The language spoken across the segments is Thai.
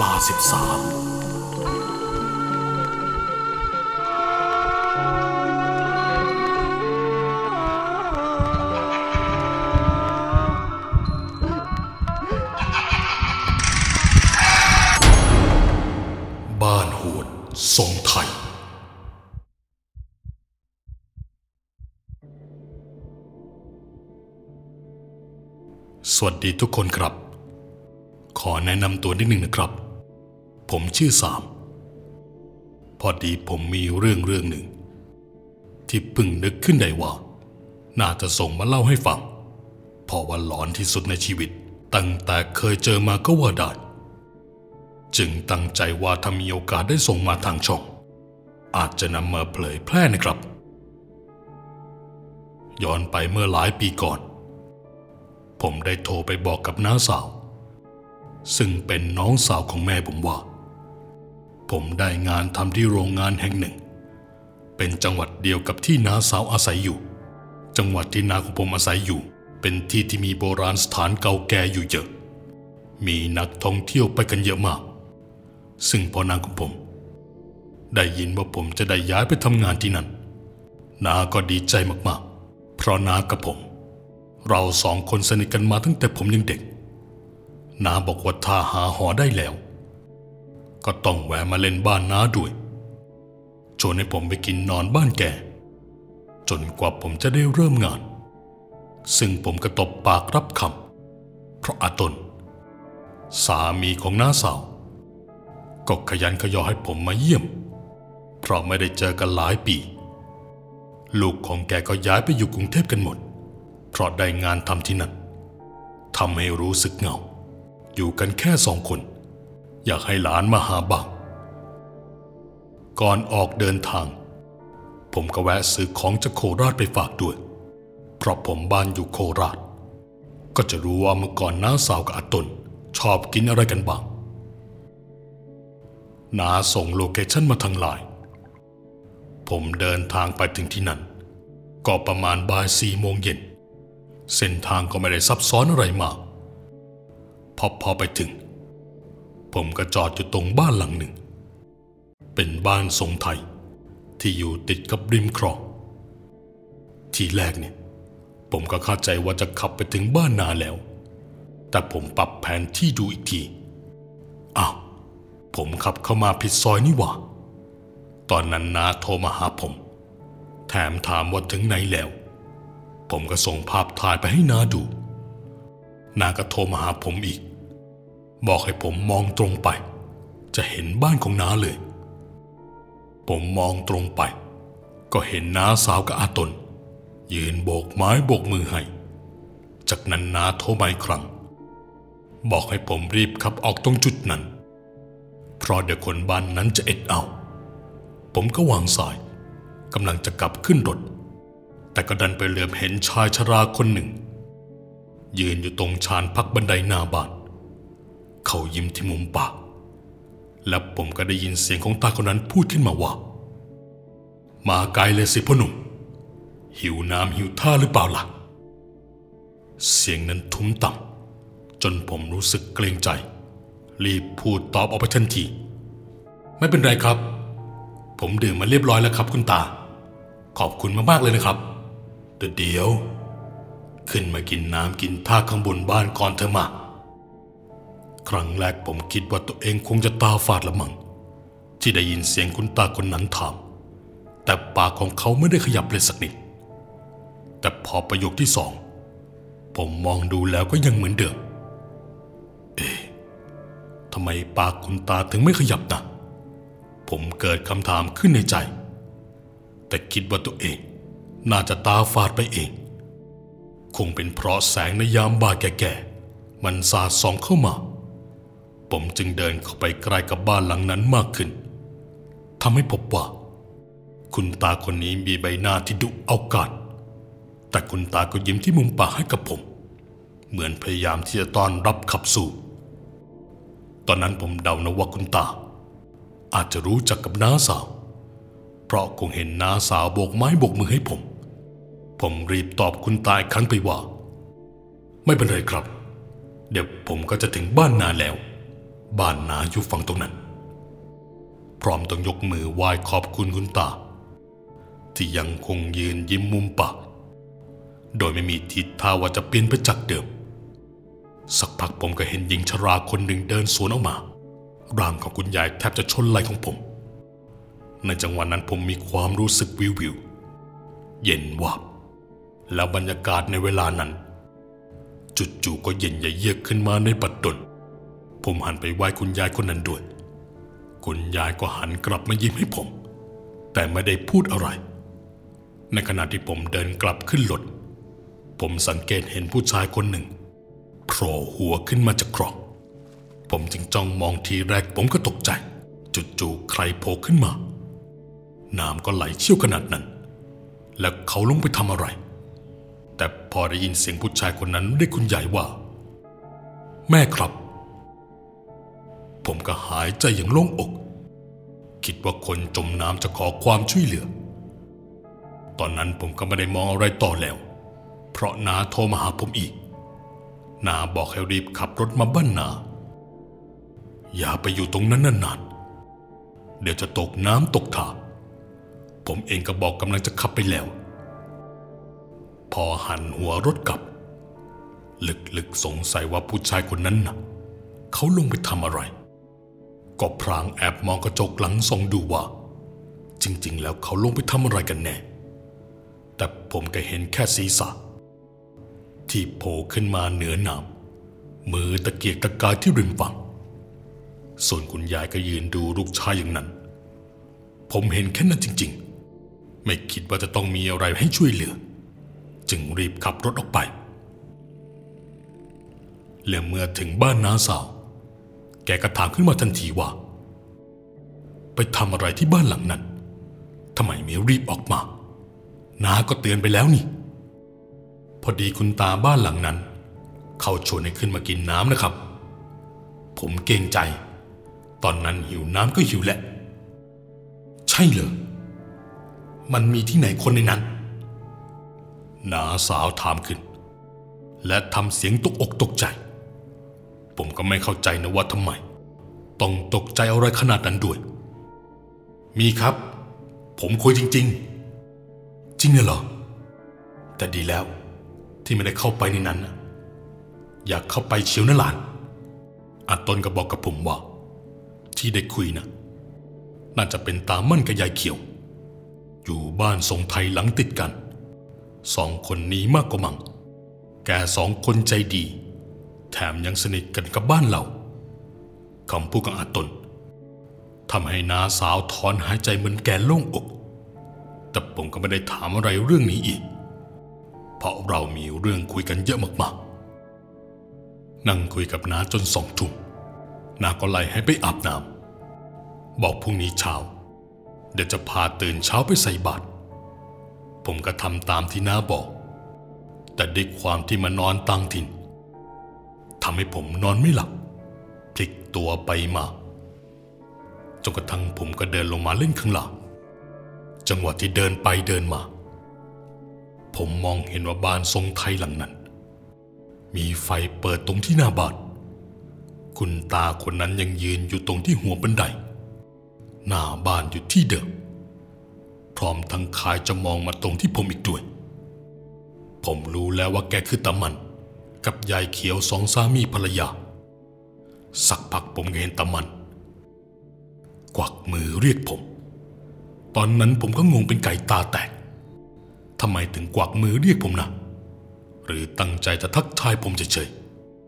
ลาสิบสามบ้านโหดทรงไทยสวัสดีทุกคนครับ ขอแนะนำตัวนิดหนึ่งนะครับ ผมชื่อสาม พอดีผมมีเรื่องเรื่องหนึ่ง ที่พิ่งนึกขึ้นได้ว่า น่าจะส่งมาเล่าให้ฟัง เพราะว่าหลอนที่สุดในชีวิต ตั้งแต่เคยเจอมาก็ว่าได้จึงตั้งใจว่าถ้ามีโอกาสได้ส่งมาทางช่อง อาจจะนำมาเผยแพร่นะครับ ย้อนไปเมื่อหลายปีก่อน ผมได้โทรไปบอกกับน้าสาว ซึ่งเป็นน้องสาวของแม่ผมว่า ผมได้งานทำที่โรงงานแห่งหนึ่ง เป็นจังหวัดเดียวกับที่น้าสาวอาศัยอยู่ จังหวัดที่นาของผมอาศัยอยู่ เป็นที่ที่มีโบราณสถานเก่าแก่อยู่เยอะ มีนักท่องเที่ยวไปกันเยอะมาก ซึ่งพอนางของผม ได้ยินว่าผมจะได้ย้ายไปทำงานที่นั่น นาก็ดีใจมากๆ เพราะนากับผม เราสองคนสนิทกันมาตั้งแต่ผมยังเด็ก นาบอกว่าถ้าหาหอได้แล้ว ก็ต้องแวะมาเล่นบ้านน้าด้วย ชวนให้ผมไปกินนอนบ้านแก จนกว่าผมจะได้เริ่มงาน ซึ่งผมก็ตบปากรับคำเพราะอาตน สามีของน้าสาวก็ขยันขยอให้ผมมาเยี่ยม เพราะไม่ได้เจอกันหลายปี ลูกของแกก็ย้ายไปอยู่กรุงเทพกันหมด เพราะได้งานทำที่นั่นทำให้รู้สึกเหงา อยู่กันแค่สองคน อยากให้หลานมาหาบ้าง ก่อนออกเดินทาง ผมก็แวะซื้อของจากโคราชไปฝากด้วย เพราะผมบ้านอยู่โคราช ก็จะรู้ว่าเมื่อก่อนน้าสาวกับอาตนชอบกินอะไรกันบ้างน้าส่ง location มาทางไลน์ผมเดินทางไปถึงที่นั่น ก็ประมาณบ่ายสี่โมงเย็น เส้นทางก็ไม่ได้ซับซ้อนอะไรมาก พอพอไปถึง ผมก็จอดอยู่ตรงบ้านหลังหนึ่ง เป็นบ้านทรงไทย ที่อยู่ติดกับริมคลองทีแรกเนี่ย ผมก็เข้าใจว่าจะขับไปถึงบ้านนาแล้ว แต่ผมปรับแผนที่ดูอีกทีอ้าวผมขับเข้ามาผิดซอยนี่หว่า ตอนนั้นนาโทรมาหาผม แถมถามว่าถึงไหนแล้ว ผมก็ส่งภาพถ่ายไปให้นาดู นาก็โทรมาหาผมอีก บอกให้ผมมองตรงไป จะเห็นบ้านของนาเลย ผมมองตรงไป ก็เห็นน้าสาวกับอาตน ยืนโบกไม้โบกมือให้ จากนั้นนาโทรมาอีกครั้ง บอกให้ผมรีบขับออกตรงจุดนั้น เพราะเดี๋ยวคนบ้านนั้นจะเอ็ดเอา ผมก็วางสายกำลังจะกลับขึ้นรถ แต่ก็ดันไปเหลือบเห็นชายชราคนหนึ่ง ยืนอยู่ตรงชานพักบันไดหน้าบ้าน เขายิ้มที่มุมปาก และผมก็ได้ยินเสียงของตาคนนั้นพูดขึ้นมาว่า มาไกลเลยสิพ่อหนุ่ม หิวน้ำหิวท่าหรือเปล่าล่ะ เสียงนั้นทุ้มต่ำจนผมรู้สึกเกรงใจ รีบพูดตอบออกไปทันที ไม่เป็นไรครับ ผมดื่มมาเรียบร้อยแล้วครับคุณตา ขอบคุณมากๆเลยนะครับแต่เดี๋ยว ขึ้นมากินน้ำกินท่าข้างบนบ้านก่อนเถอะมา ครั้งแรกผมคิดว่าตัวเองคงจะตาฝาดละมัง้งที่ได้ยินเสียงคุณตาคนนั้นถามแต่ปากของเขาไม่ได้ขยับเลยสักนิด แต่พอประโยคที่สอง ผมมองดูแล้วก็ยังเหมือนเดิม เอ๊ะทำไมปากคุณตาถึงไม่ขยับนะผมเกิดคำถามขึ้นในใจ แต่คิดว่าตัวเอง น่าจะตาฝาดไปเอง คงเป็นเพราะแสงในยามบ่ายแก่ๆมันสาดส่องเข้ามา ผมจึงเดินเข้าไปใกล้กับบ้านหลังนั้นมากขึ้นทำให้พบว่า คุณตาคนนี้มีใบหน้าที่ดุเอากาดแต่คุณตาก็ยิ้มที่มุมปากให้กับผม เหมือนพยายามที่จะต้อนรับขับสู่ ตอนนั้นผมเดานะว่าคุณตา อาจจะรู้จักกับน้าสาว เพราะคงเห็นน้าสาวโบกไม้โบกมือให้ผม ผมรีบตอบคุณตาครั้งไปว่า ไม่เป็นไรครับ เดี๋ยวผมก็จะถึงบ้านนาแล้ว บ้านนาอยู่ฝั่งตรงนั้น พร้อมต้องยกมือไหว้ขอบคุณคุณตา ที่ยังคงยืนยิ้มมุมปาก โดยไม่มีทิศท่าว่าจะเปลี่ยนไปจากเดิม สักพักผมก็เห็นหญิงชราคนหนึ่งเดินสวนออกมา ร่างของคุณยายแทบจะชนไหล่ของผม ในจังหวะนั้นผมมีความรู้สึกวิววิว เย็นวับแล้วบรรยากาศในเวลานั้นจู่ๆก็เย็นยเยือกขึ้นมาในปัดดล ผมหันไปไหว้คุณยายคนนั้นด้วย คุณยายก็หันกลับมายิ้มให้ผม แต่ไม่ได้พูดอะไร ในขณะที่ผมเดินกลับขึ้นรถผมสังเกตเห็นผู้ชายคนหนึ่งโผล่หัวขึ้นมาจากกรองผมจึงจ้องมองทีแรกผมก็ตกใจ จู่ๆใครโผล่ขึ้นมา น้ำก็ไหลเชี่ยวขนาดนั้น แล้วเขาลงไปทำอะไร แต่พอได้ยินเสียงผู้ชายคนนั้นเรียกคุณยายว่า แม่ครับ ผมก็หายใจอย่างโล่งอก คิดว่าคนจมน้ำจะขอความช่วยเหลือ ตอนนั้นผมก็ไม่ได้มองอะไรต่อแล้ว เพราะนาโทรมาหาผมอีก นาบอกให้รีบขับรถมาบ้านนา อย่าไปอยู่ตรงนั้นนานๆเดี๋ยวจะตกน้ำตกท่าผมเองก็บอกกำลังจะขับไปแล้ว พอหันหัวรถกลับ ลึกๆสงสัยว่าผู้ชายคนนั้นน่ะเขาลงไปทำอะไร ก็พรางแอบมองกระจกหลังส่องดูว่า จริง ๆ แล้วเขาลงไปทำอะไรกันแน่ แต่ผมก็เห็นแค่ศีรษะ ที่โผล่ขึ้นมาเหนือน้ำมือตะเกียกตะกายที่ริมฝั่ง ส่วนคุณยายก็ยืนดูลูกชายอย่างนั้น ผมเห็นแค่นั้นจริง ๆ ไม่คิดว่าจะต้องมีอะไรให้ช่วยเหลือ จึงรีบขับรถออกไปและเมื่อถึงบ้านน้าสาว แกก็ถามขึ้นมาทันทีว่า ไปทำอะไรที่บ้านหลังนั้นทำไมไม่รีบออกมา น้าก็เตือนไปแล้วนี่ พอดีคุณตาบ้านหลังนั้น เขาชวนให้ขึ้นมากินน้ำนะครับ ผมเกรงใจ ตอนนั้นหิวน้ำก็หิวแหละ ใช่เหรอมันมีที่ไหนคนในนั้นน้าสาวถามขึ้น และทำเสียงตกอกตกใจ ผมก็ไม่เข้าใจนะว่าทำไม ต้องตกใจอะไรขนาดนั้นด้วย มีครับ ผมคุยจริง ๆ จริงเหรอ แต่ดีแล้วที่ไม่ได้เข้าไปในนั้น อยากเข้าไปเชียวนะหลานอาตนก็บอกกับผมว่า ที่ได้คุยนะน่าจะเป็นตามั่นกับยายเขียว อยู่บ้านทรงไทยหลังติดกัน สองคนนี้มากกว่ามัง แกสองคนใจดี แถมยังสนิทกันกับบ้านเราคำพูดของอาตนทำให้น้าสาวถอนหายใจเหมือนแกโล่งอก แต่ผมก็ไม่ได้ถามอะไรเรื่องนี้อีก เพราะเรามีเรื่องคุยกันเยอะมากๆ นั่งคุยกับน้าจนสองทุ่มน้าก็ไล่ให้ไปอาบน้ำบอกพรุ่งนี้เช้า เดี๋ยวจะพาตื่นเช้าไปใส่บาตรผมก็ทำตามที่น้าบอก แต่ด้วยความที่มานอนต่างถิ่น ทำให้ผมนอนไม่หลับพลิกตัวไปมาจนกระทั่งผมก็เดินลงมาเล่นข้างหลังจังหวะที่เดินไปเดินมา ผมมองเห็นว่าบ้านทรงไทยหลังนั้น มีไฟเปิดตรงที่หน้าบ้านคุณตาคนนั้นยังยืนอยู่ตรงที่หัวบันได หน้าบ้านอยู่ที่เดิม พร้อมทั้งคายจะมองมาตรงที่ผมอีกด้วย ผมรู้แล้วว่าแกคือตามัน กับยายเขียวสองสามีภรรยา สักพักผมเห็นตามัน กวักมือเรียกผม ตอนนั้นผมก็งงเป็นไก่ตาแตกทำไมถึงกวักมือเรียกผมนะหรือตั้งใจจะทักทายผมเฉย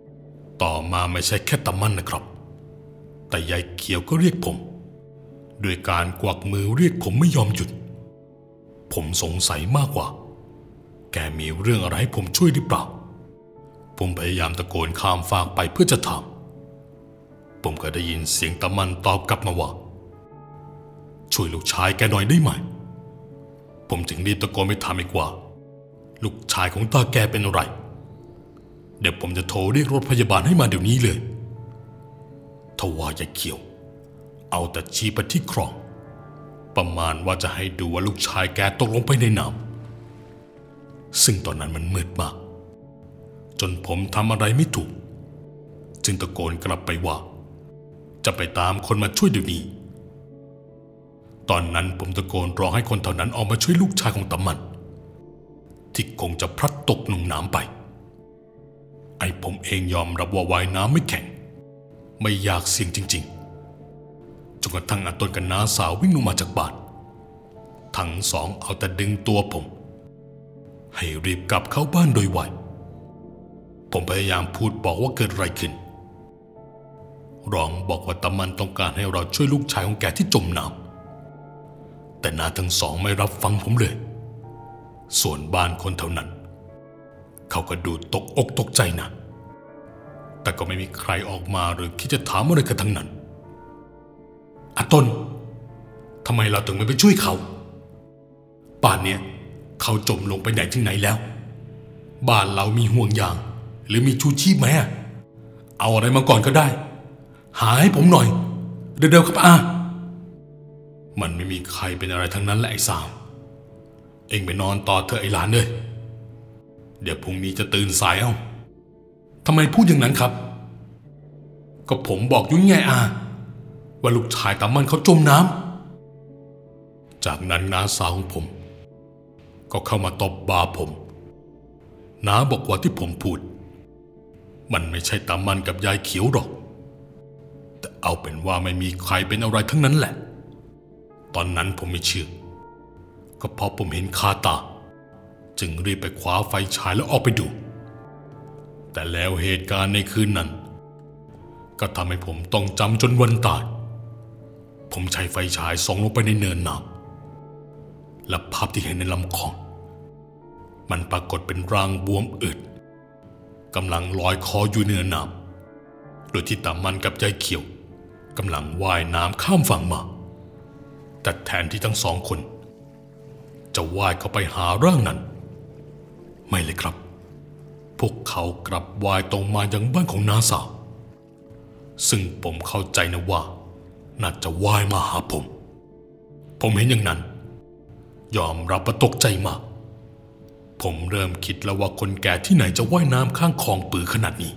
ๆต่อมาไม่ใช่แค่ตามันนะครับ แต่ยายเขียวก็เรียกผมด้วยการกวักมือเรียกผมไม่ยอมหยุด ผมสงสัยมากกว่า แกมีเรื่องอะไรให้ผมช่วยหรือเปล่า ผมพยายามตะโกนข้ามฟากไปเพื่อจะถามผมก็ได้ยินเสียงตะมันตอบกลับมาว่า ช่วยลูกชายแกหน่อยได้ไหม ผมจึงรีบตะโกนไปถามอีกว่า ลูกชายของตาแกเป็นอะไร เดี๋ยวผมจะโทรเรียกรถพยาบาลให้มาเดี๋ยวนี้เลยทว่ายายเขียว เอาแต่ชี้ไปที่คลอง ประมาณว่าจะให้ดูว่าลูกชายแกตกลงไปในน้ำซึ่งตอนนั้นมันมืดมาก จนผมทำอะไรไม่ถูก จึงตะโกนกลับไปว่า จะไปตามคนมาช่วยเดี๋ยวนี้ ตอนนั้นผมตะโกนร้องให้คนแถวนั้นออกมาช่วยลูกชายของตามัน ที่คงจะพลัดตกหนุ่งน้ำไป ไอ้ผมเองยอมรับว่าว่ายน้ำไม่แข็ง ไม่อยากเสี่ยงจริง ๆจนกระทั่งอาตนกับน้าสาววิ่งลงมาจากบ้านทั้งสองเอาแต่ดึงตัวผม ให้รีบกลับเข้าบ้านโดยไว ผมพยายามพูดบอกว่าเกิดอะไรขึ้น รองบอกว่าตามันต้องการให้เราช่วยลูกชายของแกที่จมน้ำแต่นาทั้งสองไม่รับฟังผมเลย ส่วนบ้านคนเท่านั้น เขาก็ดูตกอกตกใจนะ แต่ก็ไม่มีใครออกมาหรือคิดจะถามอะไรกันทั้งนั้นอาตนทำไมเราถึงไม่ไปช่วยเขา ป่านเนี้ยเขาจมลงไปไหนถึงไหนแล้ว บ้านเรามีห่วงยาง หรือมีชูชีพไหมอะเอาอะไรมาก่อนก็ได้ หาให้ผมหน่อย เร็วๆครับอามันไม่มีใครเป็นอะไรทั้งนั้นแหละไอ้สาม เองไปนอนต่อเถอะไอ้หลานเลยเดี๋ยวพรุ่งนี้จะตื่นสายเอาทำไมพูดอย่างนั้นครับ ก็ผมบอกยุ่งไงอาว่าลูกชายตามันเขาจมน้ำ จากนั้นน้าสาวของผม ก็เข้ามาตบบ่าผม น้าบอกว่าที่ผมพูด มันไม่ใช่ตามันกับยายเขียวหรอก แต่เอาเป็นว่าไม่มีใครเป็นอะไรทั้งนั้นแหละ ตอนนั้นผมไม่เชื่อ ก็เพราะผมเห็นคาตา จึงรีบไปคว้าไฟฉายแล้วออกไปดู แต่แล้วเหตุการณ์ในคืนนั้น ก็ทำให้ผมต้องจำจนวันตาย ผมใช้ไฟฉายส่องลงไปในเนินน้ำและภาพที่เห็นในลำคลองมันปรากฏเป็นร่างบวมอืด กำลังลอยคออยู่เหนือน้ำโดยที่ตามันกับยายเขียวกำลังว่ายน้ำข้ามฝั่งมาแต่แทนที่ทั้งสองคน จะว่ายเข้าไปหาร่างนั้น ไม่เลยครับ พวกเขากลับว่ายตรงมายังบ้านของน้าสาว ซึ่งผมเข้าใจนะว่า น่าจะว่ายมาหาผม ผมเห็นอย่างนั้น ยอมรับว่าตกใจมาก ผมเริ่มคิดแล้วว่าคนแก่ที่ไหนจะว่ายน้ำข้างคลองปือขนาดนี้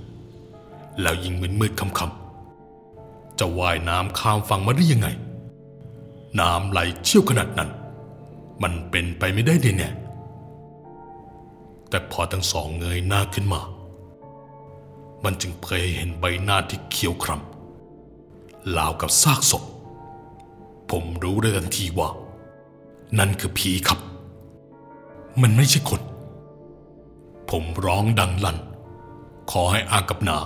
แล้วยิ่งมืดมืดคำคำๆจะว่ายน้ำข้ามฝั่งมาได้ยังไง น้ำไหลเชี่ยวขนาดนั้น มันเป็นไปไม่ได้แน่ๆแต่พอทั้งสองเงยหน้าขึ้นมา มันจึงเผยให้เห็นใบหน้าที่เขียวคล้ำลาวกับซากศพ ผมรู้ได้ทันทีว่า นั่นคือผีครับ มันไม่ใช่คน ผมร้องดังลั่น ขอให้อากับนา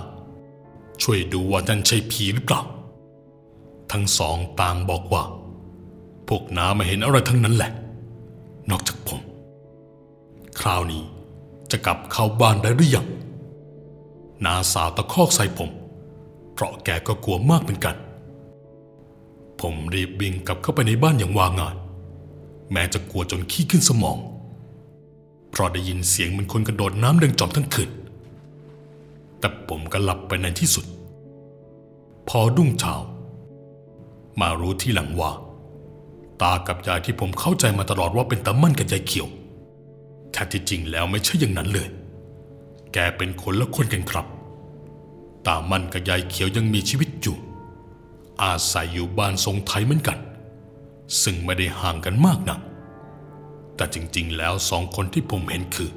ช่วยดูว่านั่นใช่ผีหรือเปล่า ทั้งสองต่างบอกว่า พวกน้าไม่เห็นอะไรทั้งนั้นแหละ นอกจากผม คราวนี้จะกลับเข้าบ้านได้หรือยังนาสาวตะคอกใส่ผม เพราะแกก็กลัวมากเหมือนกัน ผมรีบวิ่งกลับเข้าไปในบ้านอย่างวางงาน แม้จะกลัวจนขี้ขึ้นสมอง เพราะได้ยินเสียงเหมือนคนกระโดดน้ำดังจอมทั้งคืนแต่ผมก็หลับไปในที่สุด พอรุ่งเช้า มารู้ที่หลังว่า ตากับยายที่ผมเข้าใจมาตลอดว่าเป็นตามั่นกับยายเขียวแท้ที่จริงแล้วไม่ใช่อย่างนั้นเลย แกเป็นคนละคนกันครับ ตามั่นกับยายเขียวยังมีชีวิตอยู่ อาศัยอยู่บ้านทรงไทยเหมือนกัน ซึ่งไม่ได้ห่างกันมากนัก แต่จริง ๆ แล้วสองคนที่ผมเห็นคือ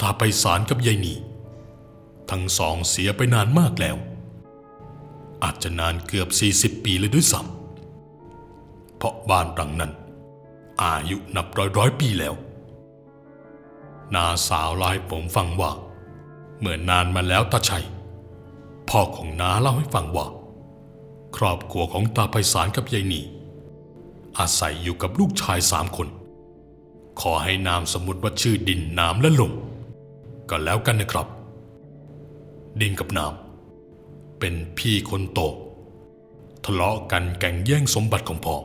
ตาไปสารกับยายหนีทั้งสองเสียไปนานมากแล้ว อาจจะนานเกือบ 40 ปีเลยด้วยซ้ำเพราะบ้านหลังนั้น อายุนับร้อยร้อยปีแล้ว นาสาวล่าให้ผมฟังว่า เมื่อนานมาแล้วตาชัย พ่อของนาเล่าให้ฟังว่า ครอบครัวของตาไพศาลกับยายหนีอาศัยอยู่กับลูกชายสามคน ขอให้นามสมมติว่าชื่อดินน้ำและลมก็แล้วกันนะครับ ดินกับน้ำเป็นพี่คนโตทะเลาะกันแก่งแย่งสมบัติของพ่อ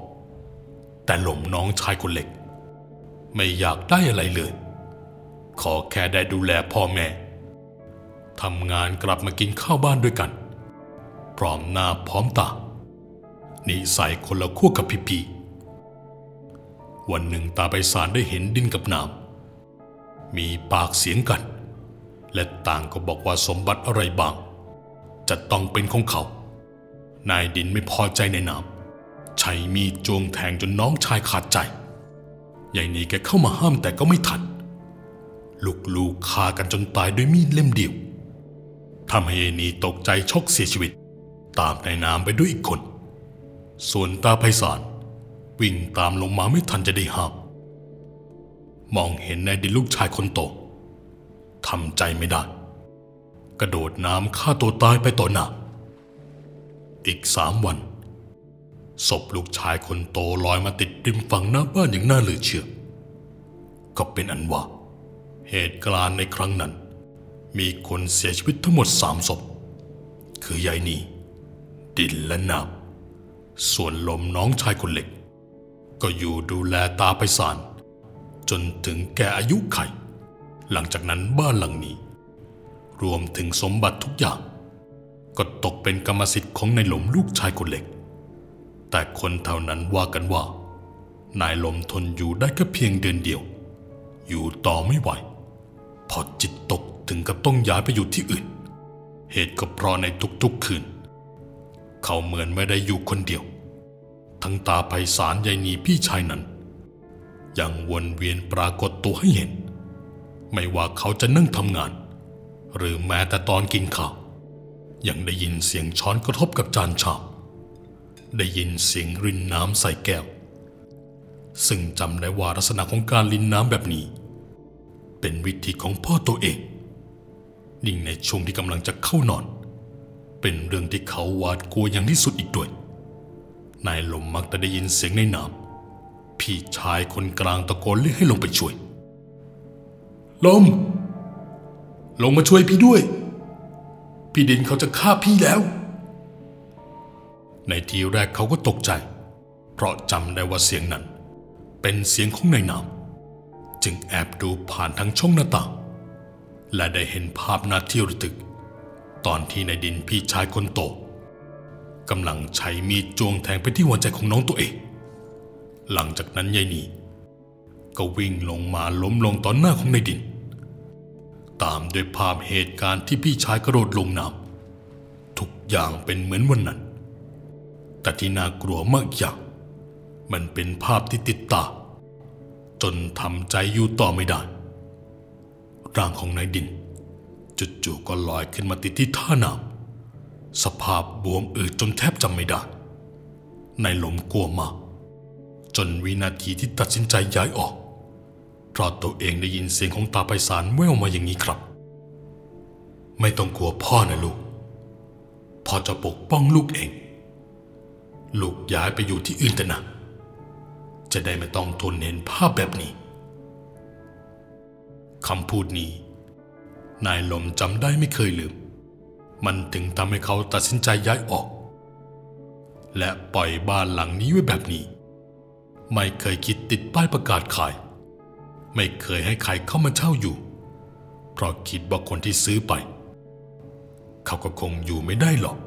แต่หลมน้องชายคนเล็ก ไม่อยากได้อะไรเลย ขอแค่ได้ดูแลพ่อแม่ทำงานกลับมากินข้าวบ้านด้วยกัน พร้อมหน้าพร้อมตานิสัยคนละขั้วกับพี่พี วันหนึ่งตาไปสารได้เห็นดินกับน้ำมีปากเสียงกัน และต่างก็บอกว่าสมบัติอะไรบาง จะต้องเป็นของเขา นายดินไม่พอใจในน้ำใช้มีดจ้วงแทงจนน้องชายขาดใจยายนีแกเข้ามาห้ามแต่ก็ไม่ทันลูกๆฆ่ากันจนตายด้วยมีดเล่มเดียวทำให้ยายนีตกใจช็อกเสียชีวิต ตามในน้ำไปด้วยอีกคน ส่วนตาไพศาล วิ่งตามลงมาไม่ทันจะได้ห้ามมองเห็นนายดินลูกชายคนโตทำใจไม่ได้ กระโดดน้ำฆ่าตัวตายไปต่อหน้าอีกสามวัน ศพลูกชายคนโตลอยมาติดริมฝั่งหน้าบ้านอย่างน่าเหลือเชื่อ ก็เป็นอันว่า เหตุการณ์ในครั้งนั้น มีคนเสียชีวิตทั้งหมดสามศพ คือยายนีดินและนาบส่วนลมน้องชายคนเล็ก ก็อยู่ดูแลตาไปสารจนถึงแก่อายุไข หลังจากนั้นบ้านหลังนี้ รวมถึงสมบัติทุกอย่าง ก็ตกเป็นกรรมสิทธิ์ของนายหลมลูกชายคนเล็ก แต่คนเท่านั้นว่ากันว่า นายหลมทนอยู่ได้แค่เพียงเดือนเดียว อยู่ต่อไม่ไหว พอจิตตกถึงกับต้องย้ายไปอยู่ที่อื่น เหตุก็เพราะในทุกๆคืน เขาเหมือนไม่ได้อยู่คนเดียว ทั้งตาไพศาลยายนีพี่ชายนั้น ยังวนเวียนปรากฏตัวให้เห็น ไม่ว่าเขาจะนั่งทำงาน หรือแม้แต่ตอนกินข้าว ยังได้ยินเสียงช้อนกระทบกับจานชามได้ยินเสียงรินน้ำใส่แก้ว ซึ่งจำได้ว่าลักษณะของการรินน้ำแบบนี้ เป็นวิธีของพ่อตัวเอง ยิ่งในช่วงที่กำลังจะเข้านอน เป็นเรื่องที่เขาหวาดกลัวอย่างที่สุดอีกด้วย นายลมมักจะได้ยินเสียงในน้ำพี่ชายคนกลางตะโกนเรียกให้ลงไปช่วย ลม ลงมาช่วยพี่ด้วย พี่ดินเขาจะฆ่าพี่แล้ว ในทีแรกเขาก็ตกใจ เพราะจำได้ว่าเสียงนั้น เป็นเสียงของนายน้ำจึงแอบดูผ่านทางช่องหน้าต่าง และได้เห็นภาพนาทีระทึก ตอนที่นายดินพี่ชายคนโต กำลังใช้มีดจ้วงแทงไปที่หัวใจของน้องตัวเอง หลังจากนั้นยายนีก็วิ่งลงมาล้มลงต่อหน้าของนายดิน ตามด้วยภาพเหตุการณ์ที่พี่ชายกระโดดลงน้ำทุกอย่างเป็นเหมือนวันนั้น แต่ที่น่ากลัวมากอย่างมันเป็นภาพที่ติดตา จนทำใจอยู่ต่อไม่ได้ ร่างของนายดินจู่ๆก็ลอยขึ้นมาติดที่ท่าน้ำ สภาพบวมอืดจนแทบจำไม่ได้ นายหลมกลัวมากจนวินาทีที่ตัดสินใจย้ายออกเพราะตัวเองได้ยินเสียงของตาไพศาลแว่วมาอย่างนี้ครับ ไม่ต้องกลัวพ่อนะลูก พ่อจะปกป้องลูกเอง ลูกย้ายไปอยู่ที่อื่นแต่นะ จะได้ไม่ต้องทนเห็นภาพแบบนี้คำพูดนี้ นายลมจำได้ไม่เคยลืม มันถึงทำให้เขาตัดสินใจย้ายออก และปล่อยบ้านหลังนี้ไว้แบบนี้ ไม่เคยคิดติดป้ายประกาศขาย ไม่เคยให้ใครเข้ามาเช่าอยู่ เพราะคิดว่าคนที่ซื้อไป เขาก็คงอยู่ไม่ได้หรอก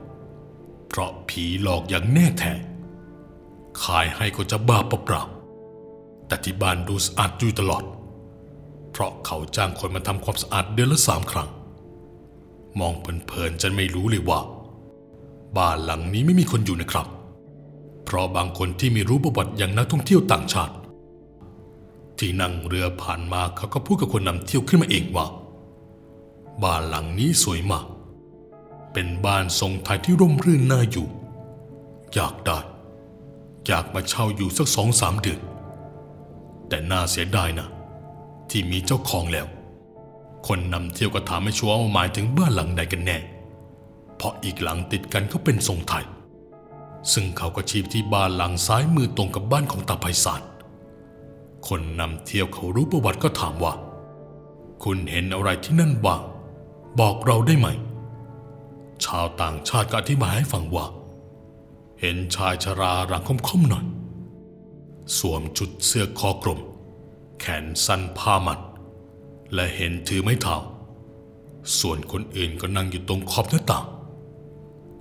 เพราะผีหลอกอย่างแน่แท้ขายให้ก็จะบ้าเปล่าๆแต่ที่บ้านดูสะอาดอยู่ตลอด เพราะเขาจ้างคนมาทำความสะอาดเดือนละสามครั้ง มองเพลินๆจะไม่รู้เลยว่า บ้านหลังนี้ไม่มีคนอยู่นะครับ เพราะบางคนที่ม่รู้ประวัติอย่างนักท่องเที่ยวต่างชาติ ที่นั่งเรือผ่านมาเขาก็พูดกับคนนำเที่ยวขึ้นมาเองว่า บ้านหลังนี้สวยมาก เป็นบ้านทรงไทยที่ร่มรื่นน่าอยู่ อยากได้อยากมาเช่าอยู่สักสองสามเดือนแต่น่าเสียดายนะ ที่มีเจ้าของแล้ว คนนำเที่ยวก็ถามไม่ชัวร์ว่าหมายถึงบ้านหลังใดกันแน่ เพราะอีกหลังติดกันก็เป็นทรงไทย ซึ่งเขาก็ชี้ที่บ้านหลังซ้ายมือตรงกับบ้านของตาไพศาลคนนำเที่ยวเขารู้ประวัติก็ถามว่า คุณเห็นอะไรที่นั่นบ้าง บอกเราได้ไหม ชาวต่างชาติก็อธิบายให้ฟังว่า เห็นชายชราร่างค่อมๆหน่อย สวมชุดเสื้อคอกลม แขนสั้นผ้ามัด และเห็นถือไม้เท้าส่วนคนอื่นก็นั่งอยู่ตรงขอบหน้าต่าง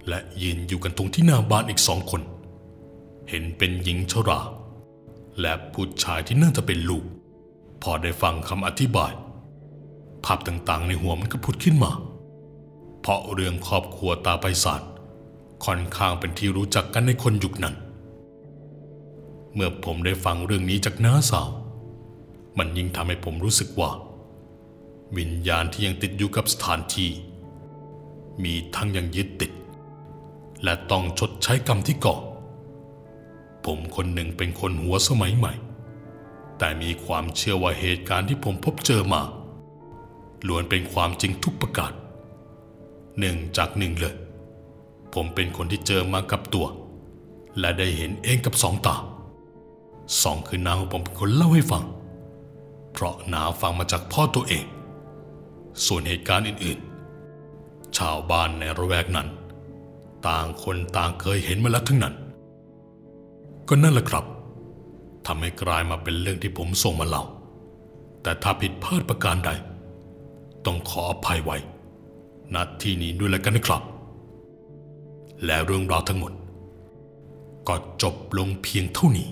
และยืนอยู่กันตรงที่หน้าบ้านอีกสองคน เห็นเป็นหญิงชรา และผู้ชายที่น่าจะเป็นลูก พอได้ฟังคำอธิบาย ภาพต่างๆในหัวมันก็ผุดขึ้นมา เพราะเรื่องครอบครัวตาไพศาลค่อนข้างเป็นที่รู้จักกันในคนยุคนั้น เมื่อผมได้ฟังเรื่องนี้จากน้าสาว มันยิ่งทำให้ผมรู้สึกว่า วิญญาณที่ยังติดอยู่กับสถานที่ มีทั้งยังยึดติด และต้องชดใช้กรรมที่ก่อ ผมคนหนึ่งเป็นคนหัวสมัยใหม่ แต่มีความเชื่อว่าเหตุการณ์ที่ผมพบเจอมาล้วนเป็นความจริงทุกประการหนึ่งจากหนึ่งเลย ผมเป็นคนที่เจอมากับตัว และได้เห็นเองกับสองตาสองคือนาของผมเป็นคนเล่าให้ฟัง เพราะนาฟังมาจากพ่อตัวเอง ส่วนเหตุการณ์อื่นๆ ชาวบ้านในระแวกนั้น ต่างคนต่างเคยเห็นมาแล้วทั้งนั้น ก็นั่นแหละครับทำให้กลายมาเป็นเรื่องที่ผมส่งมาเล่า แต่ถ้าผิดพลาดประการใด ต้องขออภัยไว้ณที่นี้ด้วยแล้วกันนะครับ และเรื่องราวทั้งหมด ก็จบลงเพียงเท่านี้